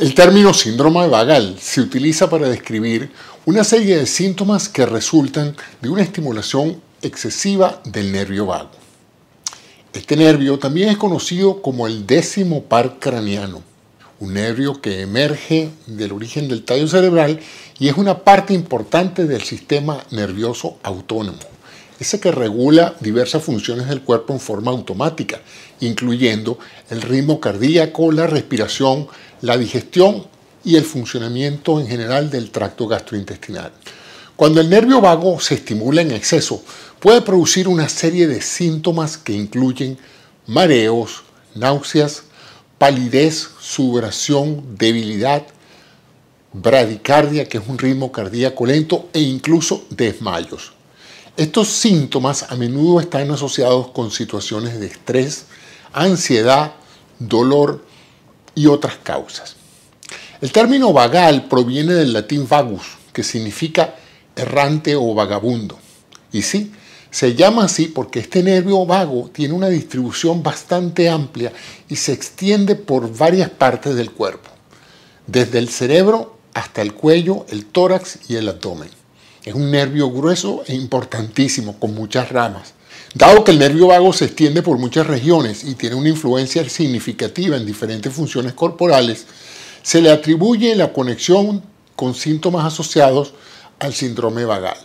El término síndrome vagal se utiliza para describir una serie de síntomas que resultan de una estimulación excesiva del nervio vago. Este nervio también es conocido como el décimo par craneano, un nervio que emerge del origen del tallo cerebral y es una parte importante del sistema nervioso autónomo, ese que regula diversas funciones del cuerpo en forma automática, incluyendo el ritmo cardíaco, la respiración, la digestión y el funcionamiento en general del tracto gastrointestinal. Cuando el nervio vago se estimula en exceso, puede producir una serie de síntomas que incluyen mareos, náuseas, palidez, sudoración, debilidad, bradicardia, que es un ritmo cardíaco lento, e incluso desmayos. Estos síntomas a menudo están asociados con situaciones de estrés, ansiedad, dolor y otras causas. El término vagal proviene del latín vagus, que significa errante o vagabundo. Y sí, se llama así porque este nervio vago tiene una distribución bastante amplia y se extiende por varias partes del cuerpo, desde el cerebro hasta el cuello, el tórax y el abdomen. Es un nervio grueso e importantísimo, con muchas ramas. Dado que el nervio vago se extiende por muchas regiones y tiene una influencia significativa en diferentes funciones corporales, se le atribuye la conexión con síntomas asociados al síndrome vagal.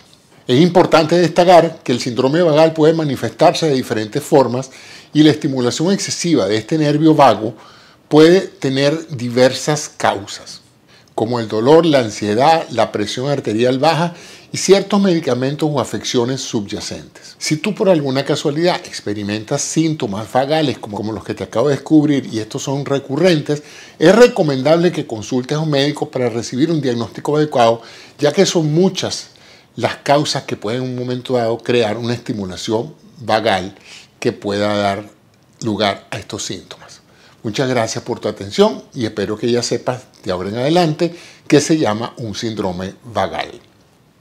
Es importante destacar que el síndrome vagal puede manifestarse de diferentes formas y la estimulación excesiva de este nervio vago puede tener diversas causas, como el dolor, la ansiedad, la presión arterial baja y ciertos medicamentos o afecciones subyacentes. Si tú por alguna casualidad experimentas síntomas vagales como, los que te acabo de descubrir y estos son recurrentes, es recomendable que consultes a un médico para recibir un diagnóstico adecuado, ya que son muchas las causas que pueden en un momento dado crear una estimulación vagal que pueda dar lugar a estos síntomas. Muchas gracias por tu atención y espero que ya sepas de ahora en adelante que se llama un síndrome vagal.